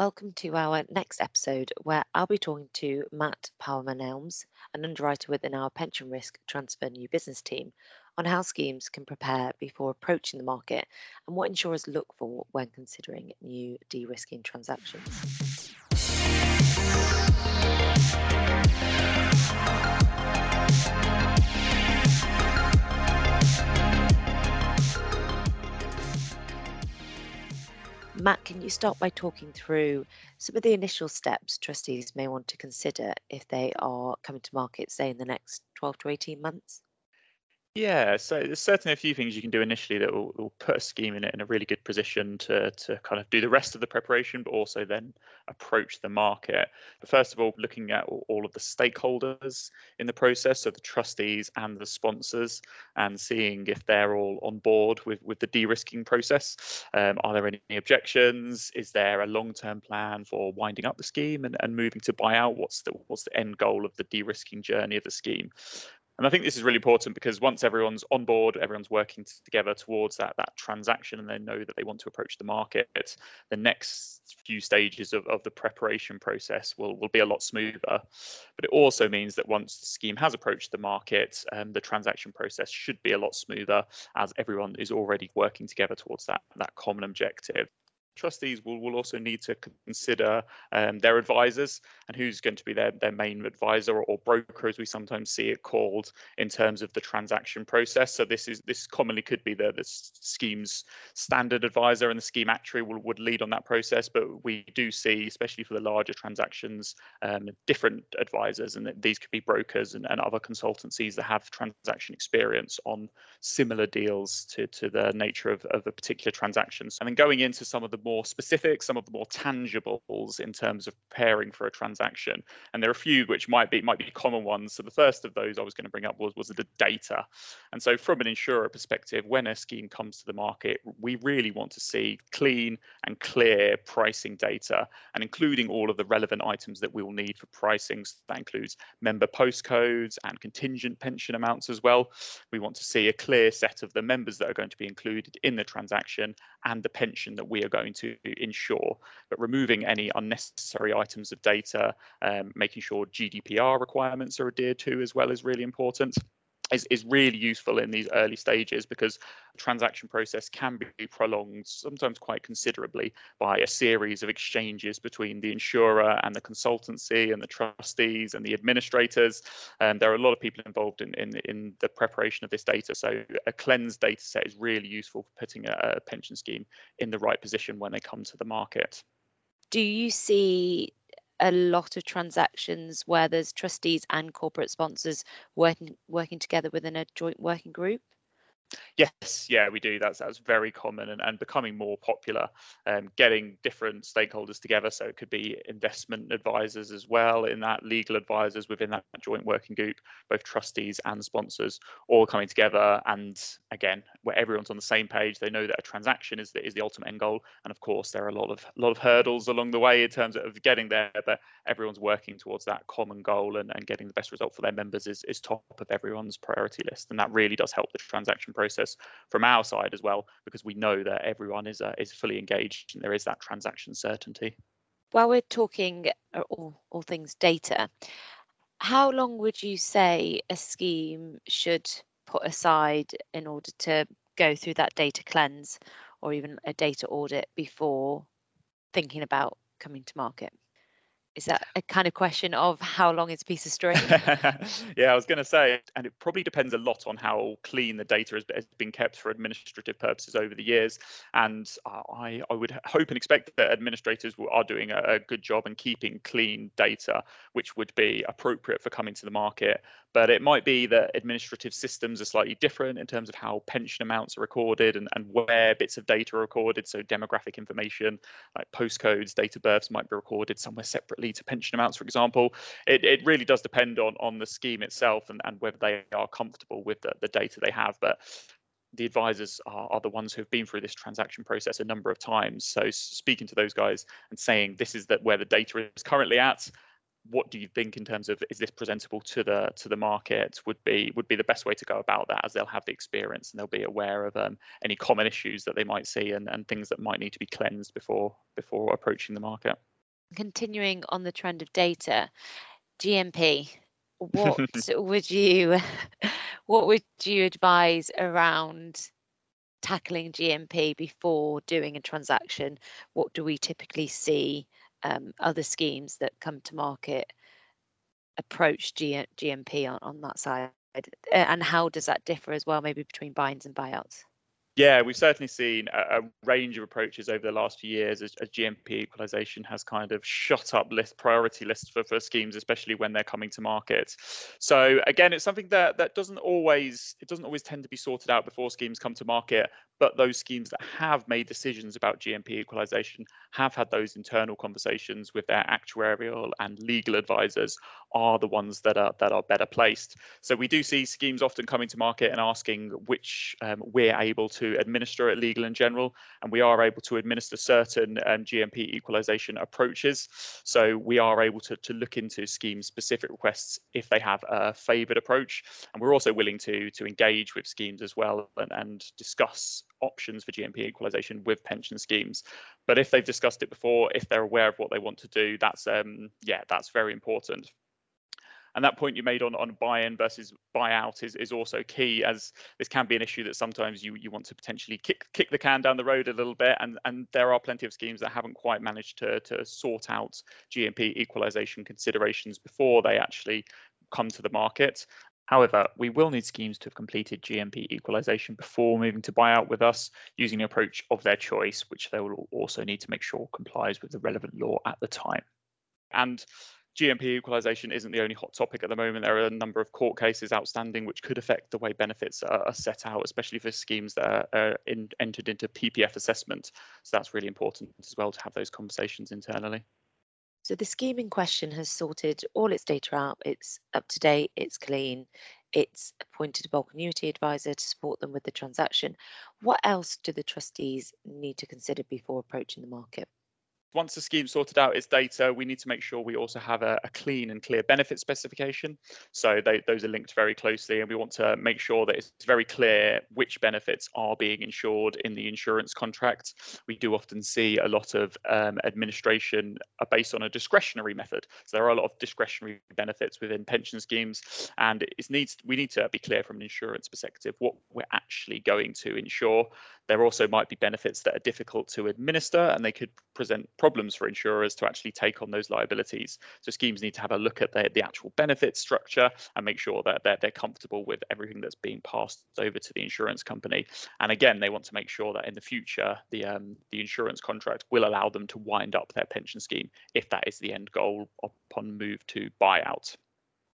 Welcome to our next episode where I'll be talking to Matt Powerman Elms, an underwriter within our pension risk transfer new business team, on how schemes can prepare before approaching the market and what insurers look for when considering new de risking transactions. Matt, can you start by talking through some of the initial steps trustees may want to consider if they are coming to market, say, in the next 12 to 18 months? Yeah, so there's certainly a few things you can do initially that will, will put a scheme in it in a really good position to to kind of do the rest of the preparation, but also then approach the market. But first of all, looking at all of the stakeholders in the process, so the trustees and the sponsors, and seeing if they're all on board with with the de-risking process. Um, are there any objections? Is there a long-term plan for winding up the scheme and, and moving to buyout? What's the what's the end goal of the de-risking journey of the scheme? And I think this is really important because once everyone's on board, everyone's working together towards that that transaction, and they know that they want to approach the market, the next few stages of, of the preparation process will, will be a lot smoother. But it also means that once the scheme has approached the market, um, the transaction process should be a lot smoother as everyone is already working together towards that, that common objective trustees will, will also need to consider um, their advisors and who's going to be their, their main advisor or, or, broker as we sometimes see it called in terms of the transaction process. So this is this commonly could be the, the scheme's standard advisor and the scheme actuary will, would lead on that process. But we do see especially for the larger transactions um, different advisors and these could be brokers and, and other consultancies that have transaction experience on similar deals to, to the nature of, of the particular transactions and then going into some of the more specific, some of the more tangibles in terms of preparing for a transaction. And there are a few which might be might be common ones. So the first of those I was going to bring up was was the data. And so from an insurer perspective, when a scheme comes to the market, we really want to see clean and clear pricing data and including all of the relevant items that we will need for pricing. So that includes member postcodes and contingent pension amounts as well. We want to see a clear set of the members that are going to be included in the transaction and the pension that we are going to ensure. But removing any unnecessary items of data, um, making sure GDPR requirements are adhered to as well is really important is, is really useful in these early stages because transaction process can be prolonged sometimes quite considerably by a series of exchanges between the insurer and the consultancy and the trustees and the administrators. And there are a lot of people involved in, in, in the preparation of this data. So a cleansed data set is really useful for putting a, a pension scheme in the right position when they come to the market. Do you see a lot of transactions where there's trustees and corporate sponsors working working together within a joint working group? Yes, yeah, we do. That's that's very common and, and becoming more popular. Um, getting different stakeholders together, so it could be investment advisors as well in that, legal advisors within that joint working group, both trustees and sponsors, all coming together. And again, where everyone's on the same page, they know that a transaction is the, is the ultimate end goal. And of course, there are a lot of lot of hurdles along the way in terms of getting there, but everyone's working towards that common goal and, and getting the best result for their members is, is top of everyone's priority list. And that really does help the transaction process from our side as well, because we know that everyone is uh, is fully engaged and there is that transaction certainty. While we're talking uh, all, all things data, how long would you say a scheme should put aside in order to go through that data cleanse or even a data audit before thinking about coming to market? Is that a kind of question of how long is a piece of string? yeah, I was going to say, and it probably depends a lot on how clean the data has, been kept for administrative purposes over the years. And uh, I, I would hope and expect that administrators are doing a, a good job in keeping clean data, which would be appropriate for coming to the market. But it might be that administrative systems are slightly different in terms of how pension amounts are recorded and, and where bits of data are recorded. So demographic information like postcodes, date of births might be recorded somewhere separately to pension amounts, for example. It, it really does depend on, on the scheme itself and, and whether they are comfortable with the, the data they have. But the advisors are, are the ones who have been through this transaction process a number of times. So speaking to those guys and saying this is that where the data is currently at, what do you think in terms of is this presentable to the to the market would be would be the best way to go about that as they'll have the experience and they'll be aware of um, any common issues that they might see and, and things that might need to be cleansed before before approaching the market Continuing on the trend of data, GMP, what would you what would you advise around tackling GMP before doing a transaction? What do we typically see um, other schemes that come to market approach G- GMP on, on that side? And how does that differ as well, maybe between buy-ins and buyouts? Yeah, we've certainly seen a, a, range of approaches over the last few years as, as, GMP equalization has kind of shot up list priority lists for, for schemes, especially when they're coming to market. So again, it's something that that doesn't always it doesn't always tend to be sorted out before schemes come to market. But those schemes that have made decisions about GMP equalization have had those internal conversations with their actuarial and legal advisors are the ones that are that are better placed. So we do see schemes often coming to market and asking which um, we're able to administer at Legal and General, and we are able to administer certain um, GMP equalization approaches. So we are able to, to look into scheme specific requests if they have a favoured approach, and we're also willing to to engage with schemes as well and, and discuss options for GMP equalization with pension schemes. But if they've discussed it before, if they're aware of what they want to do, that's um, yeah, that's very important. And that point you made on, on buy-in versus buy-out is, is also key, as this can be an issue that sometimes you, you want to potentially kick kick the can down the road a little bit, and, and there are plenty of schemes that haven't quite managed to, to sort out GMP equalization considerations before they actually come to the market. However, we will need schemes to have completed GMP equalization before moving to buyout with us using the approach of their choice, which they will also need to make sure complies with the relevant law at the time. And GMP equalisation isn't the only hot topic at the moment. There are a number of court cases outstanding which could affect the way benefits are, set out, especially for schemes that are, are in, entered into PPF assessment. So that's really important as well to have those conversations internally. So the scheme in question has sorted all its data out. It's up to date. It's clean. It's appointed a bulk annuity advisor to support them with the transaction. What else do the trustees need to consider before approaching the market? Once the scheme's sorted out its data, we need to make sure we also have a, a clean and clear benefit specification. So they, those are linked very closely, and we want to make sure that it's very clear which benefits are being insured in the insurance contract. We do often see a lot of um, administration based on a discretionary method. So there are a lot of discretionary benefits within pension schemes, and it needs we need to be clear from an insurance perspective what we're actually going to insure. There also might be benefits that are difficult to administer, and they could present problems for insurers to actually take on those liabilities. So schemes need to have a look at the, the actual benefit structure and make sure that they're, they're comfortable with everything that's being passed over to the insurance company. And again, they want to make sure that in the future, the um, the insurance contract will allow them to wind up their pension scheme if that is the end goal upon move to buyout.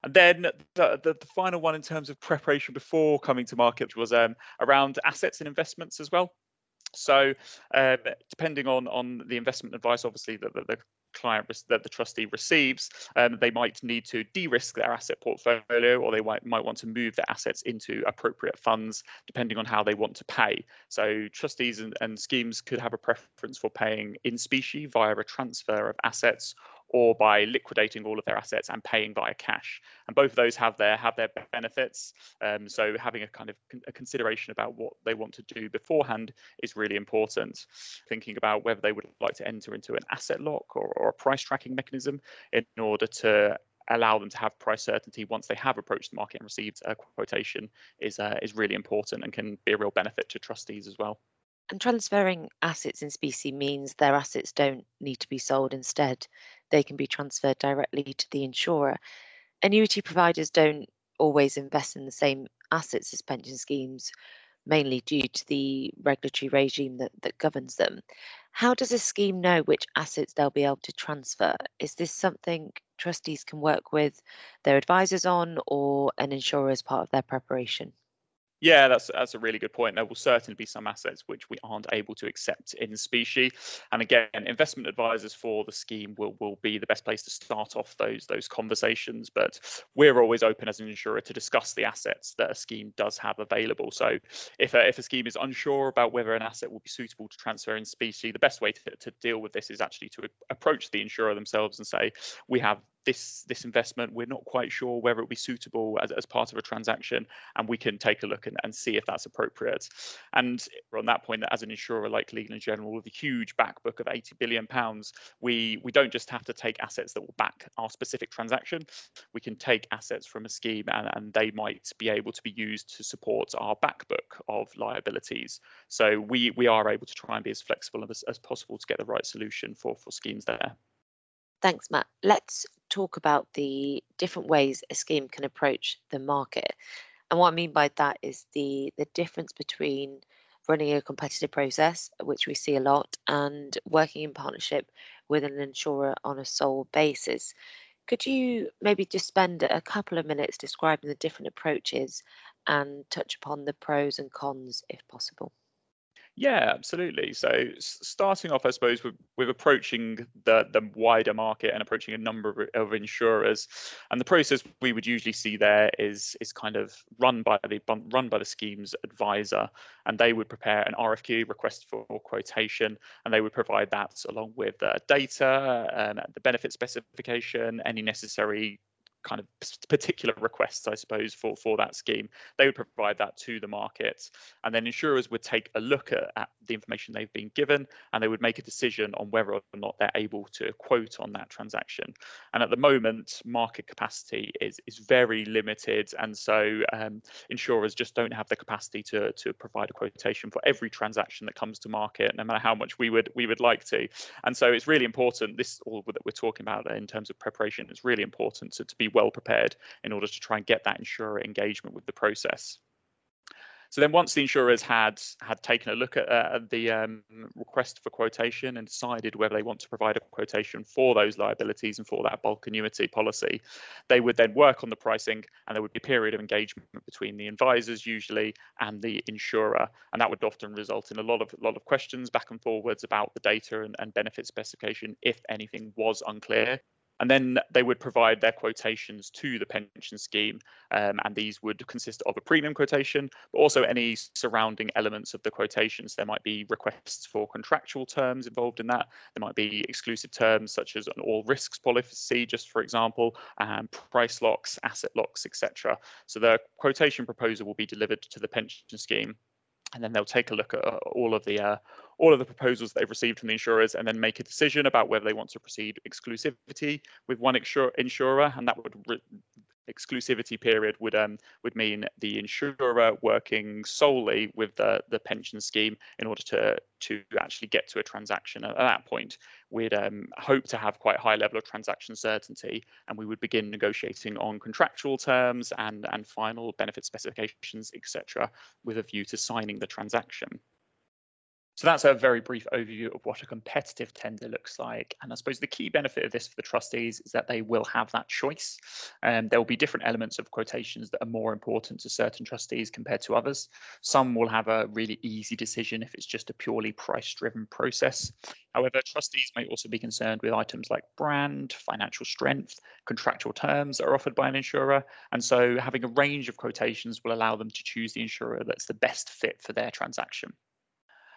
And then the, the, the, final one in terms of preparation before coming to market was um, around assets and investments as well. So um, depending on on the investment advice, obviously that the, client that the trustee receives, um, they might need to de-risk their asset portfolio, or they might, might want to move their assets into appropriate funds, depending on how they want to pay. So trustees and, and schemes could have a preference for paying in specie via a transfer of assets or by liquidating all of their assets and paying via cash. And both of those have their have their benefits. Um, so having a kind of a consideration about what they want to do beforehand is really important. Thinking about whether they would like to enter into an asset lock or, or a price tracking mechanism in order to allow them to have price certainty once they have approached the market and received a quotation is uh, is really important and can be a real benefit to trustees as well. And transferring assets in specie means their assets don't need to be sold. Instead, they can be transferred directly to the insurer. Annuity providers don't always invest in the same assets as pension schemes, mainly due to the regulatory regime that, that governs them. How does a scheme know which assets they'll be able to transfer? Is this something trustees can work with their advisors on or an insurer as part of their preparation? Yeah, that's that's a really good point. There will certainly be some assets which we aren't able to accept in specie, and again, investment advisors for the scheme will will be the best place to start off those those conversations. But we're always open as an insurer to discuss the assets that a scheme does have available. So if a, if a scheme is unsure about whether an asset will be suitable to transfer in specie, the best way to, to deal with this is actually to approach the insurer themselves and say, we have this this investment. We're not quite sure whether it will be suitable as, as part of a transaction, and we can take a look and, and see if that's appropriate. And on that point, that as an insurer like Legal and General with a huge back book of 80 billion pounds, we we don't just have to take assets that will back our specific transaction. We can take assets from a scheme, and, and they might be able to be used to support our back book of liabilities. So we we are able to try and be as flexible as, as possible to get the right solution for for schemes there. Thanks, Matt. Let's talk about the different ways a scheme can approach the market. And what I mean by that is the the difference between running a competitive process, which we see a lot, and working in partnership with an insurer on a sole basis. Could you maybe just spend a couple of minutes describing the different approaches and touch upon the pros and cons if possible? Yeah, absolutely. So starting off, I suppose, with, with approaching the, the wider market and approaching a number of, of insurers, and the process we would usually see there is is kind of run by the run by the scheme's advisor, and they would prepare an RFQ request for quotation, and they would provide that along with uh, data and the benefit specification, any necessary kind of particular requests, I suppose, for, for that scheme. They would provide that to the market. And then insurers would take a look at, at the information they've been given and they would make a decision on whether or not they're able to quote on that transaction. And at the moment, market capacity is, is very limited. And so um, insurers just don't have the capacity to, to provide a quotation for every transaction that comes to market, no matter how much we would we would like to. And so it's really important, this all that we're talking about in terms of preparation, it's really important to, to be well prepared in order to try and get that insurer engagement with the process. So then once the insurers had had taken a look at uh, the um, request for quotation and decided whether they want to provide a quotation for those liabilities and for that bulk annuity policy, they would then work on the pricing and there would be a period of engagement between the advisors usually and the insurer. And that would often result in a lot of lot of questions back and forwards about the data and, and benefit specification if anything was unclear and then they would provide their quotations to the pension scheme, um, and these would consist of a premium quotation, but also any surrounding elements of the quotations. There might be requests for contractual terms involved in that. There might be exclusive terms such as an all risks policy, just for example, and price locks, asset locks, etc. So the quotation proposal will be delivered to the pension scheme and then they'll take a look at uh, all of the uh, all of the proposals they've received from the insurers and then make a decision about whether they want to proceed exclusivity with one insurer. And that would re- exclusivity period would um would mean the insurer working solely with the the pension scheme in order to to actually get to a transaction. At that point we'd um, hope to have quite a high level of transaction certainty and we would begin negotiating on contractual terms and and final benefit specifications etc with a view to signing the transaction so that's a very brief overview of what a competitive tender looks like. And I suppose the key benefit of this for the trustees is that they will have that choice. Um, there will be different elements of quotations that are more important to certain trustees compared to others. Some will have a really easy decision if it's just a purely price driven process. However, trustees may also be concerned with items like brand, financial strength, contractual terms that are offered by an insurer. And so having a range of quotations will allow them to choose the insurer that's the best fit for their transaction.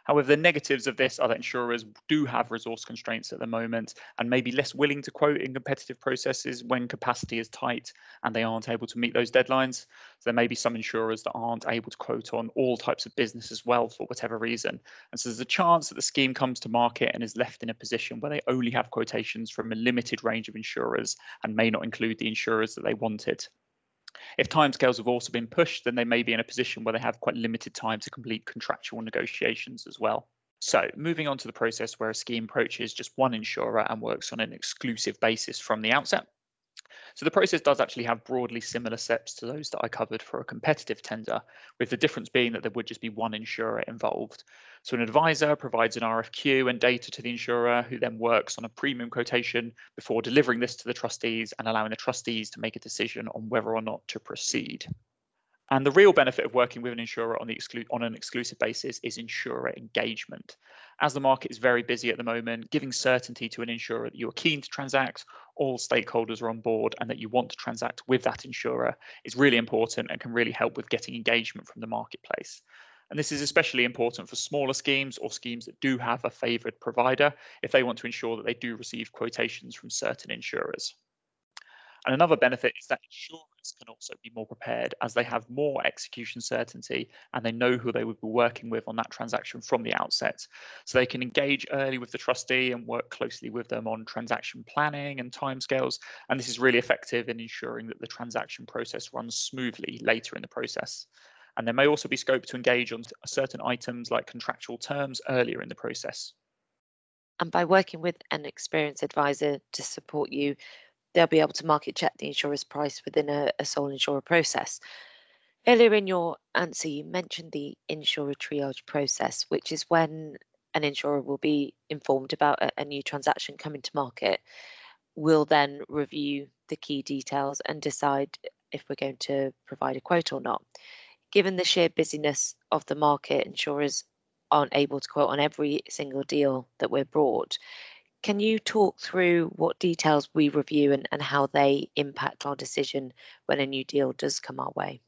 However, the negatives of this are that insurers do have resource constraints at the moment and may be less willing to quote in competitive processes when capacity is tight and they aren't able to meet those deadlines. So there may be some insurers that aren't able to quote on all types of business as well for whatever reason. And so there's a chance that the scheme comes to market and is left in a position where they only have quotations from a limited range of insurers and may not include the insurers that they wanted. If timescales have also been pushed, then they may be in a position where they have quite limited time to complete contractual negotiations as well. So, moving on to the process where a scheme approaches just one insurer and works on an exclusive basis from the outset. So the process does actually have broadly similar steps to those that I covered for a competitive tender, with the difference being that there would just be one insurer involved. So an advisor provides an RFQ and data to the insurer, who then works on a premium quotation before delivering this to the trustees and allowing the trustees to make a decision on whether or not to proceed. And the real benefit of working with an insurer on, exclu- on an exclusive basis is insurer engagement. As the market is very busy at the moment, giving certainty to an insurer that you are keen to transact, all stakeholders are on board, and that you want to transact with that insurer is really important and can really help with getting engagement from the marketplace. And this is especially important for smaller schemes or schemes that do have a favoured provider if they want to ensure that they do receive quotations from certain insurers. And another benefit is that insurers can also be more prepared as they have more execution certainty and they know who they would be working with on that transaction from the outset. So they can engage early with the trustee and work closely with them on transaction planning and timescales. And this is really effective in ensuring that the transaction process runs smoothly later in the process. And there may also be scope to engage on certain items like contractual terms earlier in the process. And by working with an experienced advisor to support you, they'll be able to market check the insurer's price within a, a sole insurer process. Earlier in your answer, you mentioned the insurer triage process, which is when an insurer will be informed about a, a new transaction coming to market, We'll then review the key details and decide if we're going to provide a quote or not. Given the sheer busyness of the market, insurers aren't able to quote on every single deal that we're brought. Can you talk through what details we review and, and how they impact our decision when a new deal does come our way?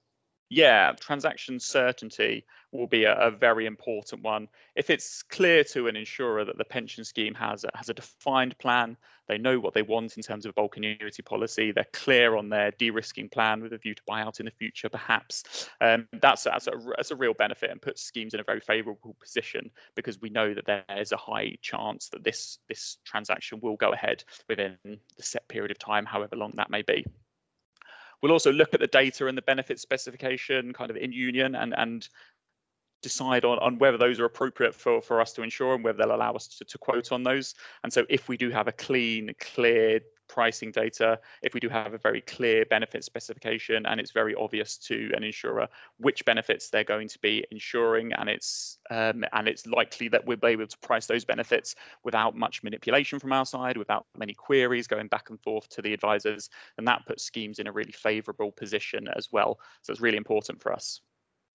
Yeah, transaction certainty will be a, a, very important one. If it's clear to an insurer that the pension scheme has a, has a defined plan, they know what they want in terms of bulk annuity policy, they're clear on their de-risking plan with a view to buyout in the future, perhaps. Um, that's, that's, a, that's a real benefit and puts schemes in a very favourable position because we know that there is a high chance that this this transaction will go ahead within the set period of time, however long that may be. We'll also look at the data and the benefit specification kind of in union and, and decide on, on whether those are appropriate for, for us to insure and whether they'll allow us to, to quote on those. And so if we do have a clean, clear pricing data, if we do have a very clear benefit specification and it's very obvious to an insurer which benefits they're going to be insuring and it's um, and it's likely that we'll be able to price those benefits without much manipulation from our side, without many queries going back and forth to the advisors, and that puts schemes in a really favorable position as well. So it's really important for us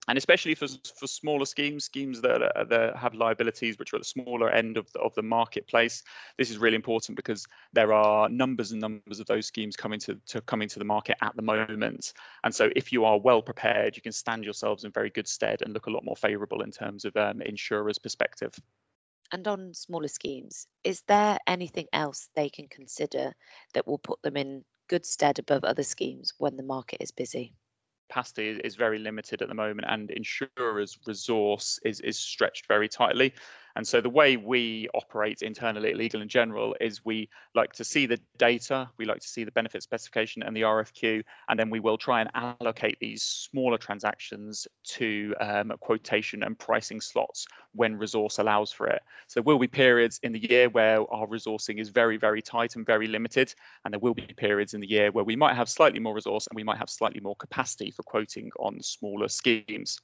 and especially for for smaller schemes, schemes that, that have liabilities which are at the smaller end of the, of the marketplace, this is really important because there are numbers and numbers of those schemes coming to, to coming to the market at the moment. And so, if you are well prepared, you can stand yourselves in very good stead and look a lot more favourable in terms of um, insurers' perspective. And on smaller schemes, is there anything else they can consider that will put them in good stead above other schemes when the market is busy? Capacity is very limited at the moment and insurers resource is is stretched very tightly and so the way we operate internally at Legal & General is we like to see the data, we like to see the benefit specification and the RFQ, and then we will try and allocate these smaller transactions to um, quotation and pricing slots when resource allows for it. So there will be periods in the year where our resourcing is very, very tight and very limited, and there will be periods in the year where we might have slightly more resource and we might have slightly more capacity for quoting on smaller schemes.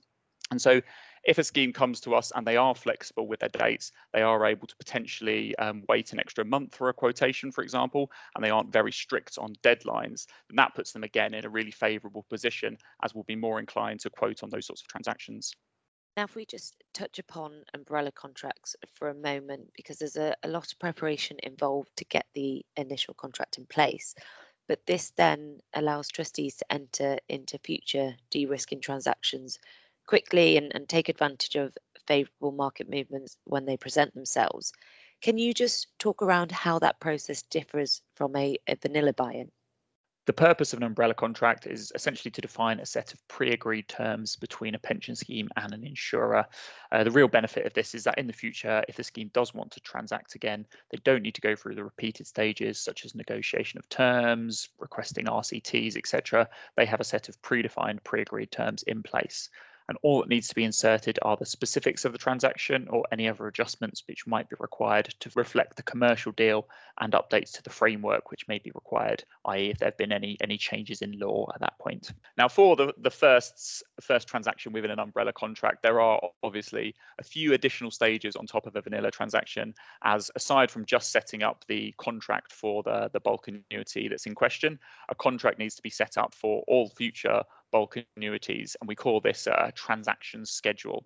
And so if a scheme comes to us and they are flexible with their dates, they are able to potentially um, wait an extra month for a quotation, for example, and they aren't very strict on deadlines, then that puts them again in a really favourable position as we'll be more inclined to quote on those sorts of transactions. Now, if we just touch upon umbrella contracts for a moment, because there's a, a lot of preparation involved to get the initial contract in place. But this then allows trustees to enter into future de risking transactions quickly and, and take advantage of favorable market movements when they present themselves. Can you just talk around how that process differs from a, a vanilla buy in? The purpose of an umbrella contract is essentially to define a set of pre agreed terms between a pension scheme and an insurer. Uh, the real benefit of this is that in the future, if the scheme does want to transact again, they don't need to go through the repeated stages such as negotiation of terms, requesting RCTs, etc. They have a set of predefined pre agreed terms in place and all that needs to be inserted are the specifics of the transaction or any other adjustments which might be required to reflect the commercial deal and updates to the framework which may be required, i.e. if there have been any any changes in law at that point. Now for the, the first first transaction within an umbrella contract, there are obviously a few additional stages on top of a vanilla transaction as aside from just setting up the contract for the, the bulk annuity that's in question, a contract needs to be set up for all future bulk annuities, and we call this a transaction schedule.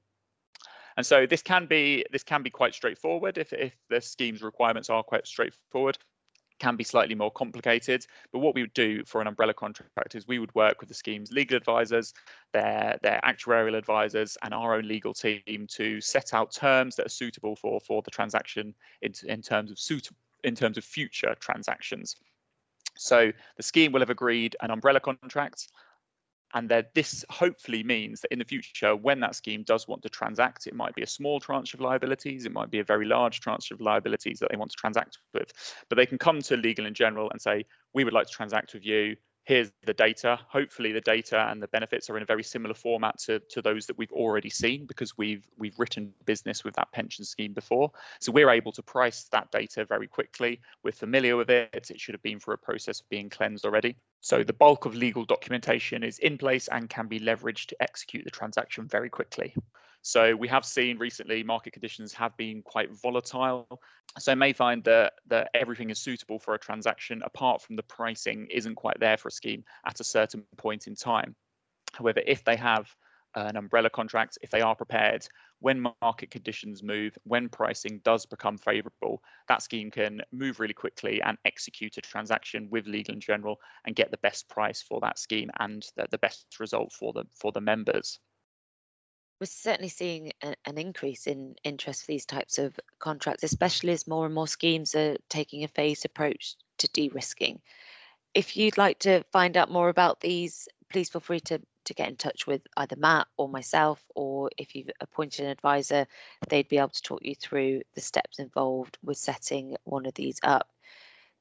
And so this can be this can be quite straightforward if, if the scheme's requirements are quite straightforward can be slightly more complicated. But what we would do for an umbrella contract is we would work with the scheme's legal advisors, their their actuarial advisors, and our own legal team to set out terms that are suitable for for the transaction in, in terms of suit in terms of future transactions. So the scheme will have agreed an umbrella contract and that this hopefully means that in the future, when that scheme does want to transact, it might be a small tranche of liabilities, it might be a very large tranche of liabilities that they want to transact with. But they can come to Legal and General and say, we would like to transact with you here's the data. Hopefully the data and the benefits are in a very similar format to, to those that we've already seen because we've we've written business with that pension scheme before. So we're able to price that data very quickly. We're familiar with it. It should have been for a process of being cleansed already. So the bulk of legal documentation is in place and can be leveraged to execute the transaction very quickly. So we have seen recently market conditions have been quite volatile. So may find that that everything is suitable for a transaction apart from the pricing isn't quite there for a scheme at a certain point in time. However, if they have an umbrella contract, if they are prepared, when market conditions move, when pricing does become favourable, that scheme can move really quickly and execute a transaction with Legal and General and get the best price for that scheme and the, the best result for the for the members we're certainly seeing a, an increase in interest for these types of contracts, especially as more and more schemes are taking a phased approach to de-risking. If you'd like to find out more about these, please feel free to, to get in touch with either Matt or myself, or if you've appointed an advisor, they'd be able to talk you through the steps involved with setting one of these up.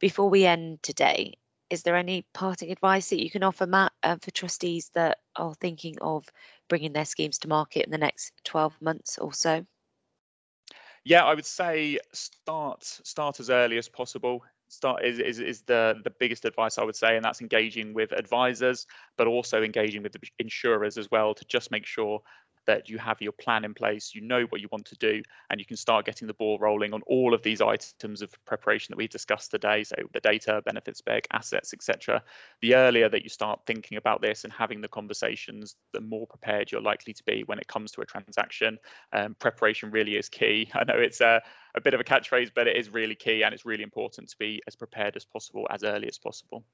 Before we end today, is there any parting advice that you can offer, Matt, uh, for trustees that are thinking of bringing their schemes to market in the next 12 months or so? Yeah, I would say start start as early as possible. Start is, is, is the, the biggest advice I would say, and that's engaging with advisors, but also engaging with the insurers as well to just make sure that you have your plan in place, you know what you want to do, and you can start getting the ball rolling on all of these items of preparation that we've discussed today. So the data, benefits spec, assets, etc. The earlier that you start thinking about this and having the conversations, the more prepared you're likely to be when it comes to a transaction. Um, preparation really is key. I know it's a, a bit of a catchphrase, but it is really key and it's really important to be as prepared as possible as early as possible.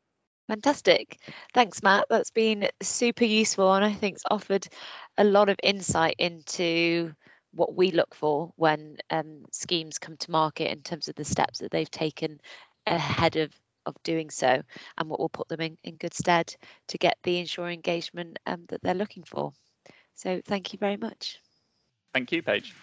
Fantastic. Thanks, Matt. That's been super useful and I think it's offered a lot of insight into what we look for when um, schemes come to market in terms of the steps that they've taken ahead of of doing so and what will put them in, in good stead to get the insurer engagement um, that they're looking for. So thank you very much. Thank you, Paige.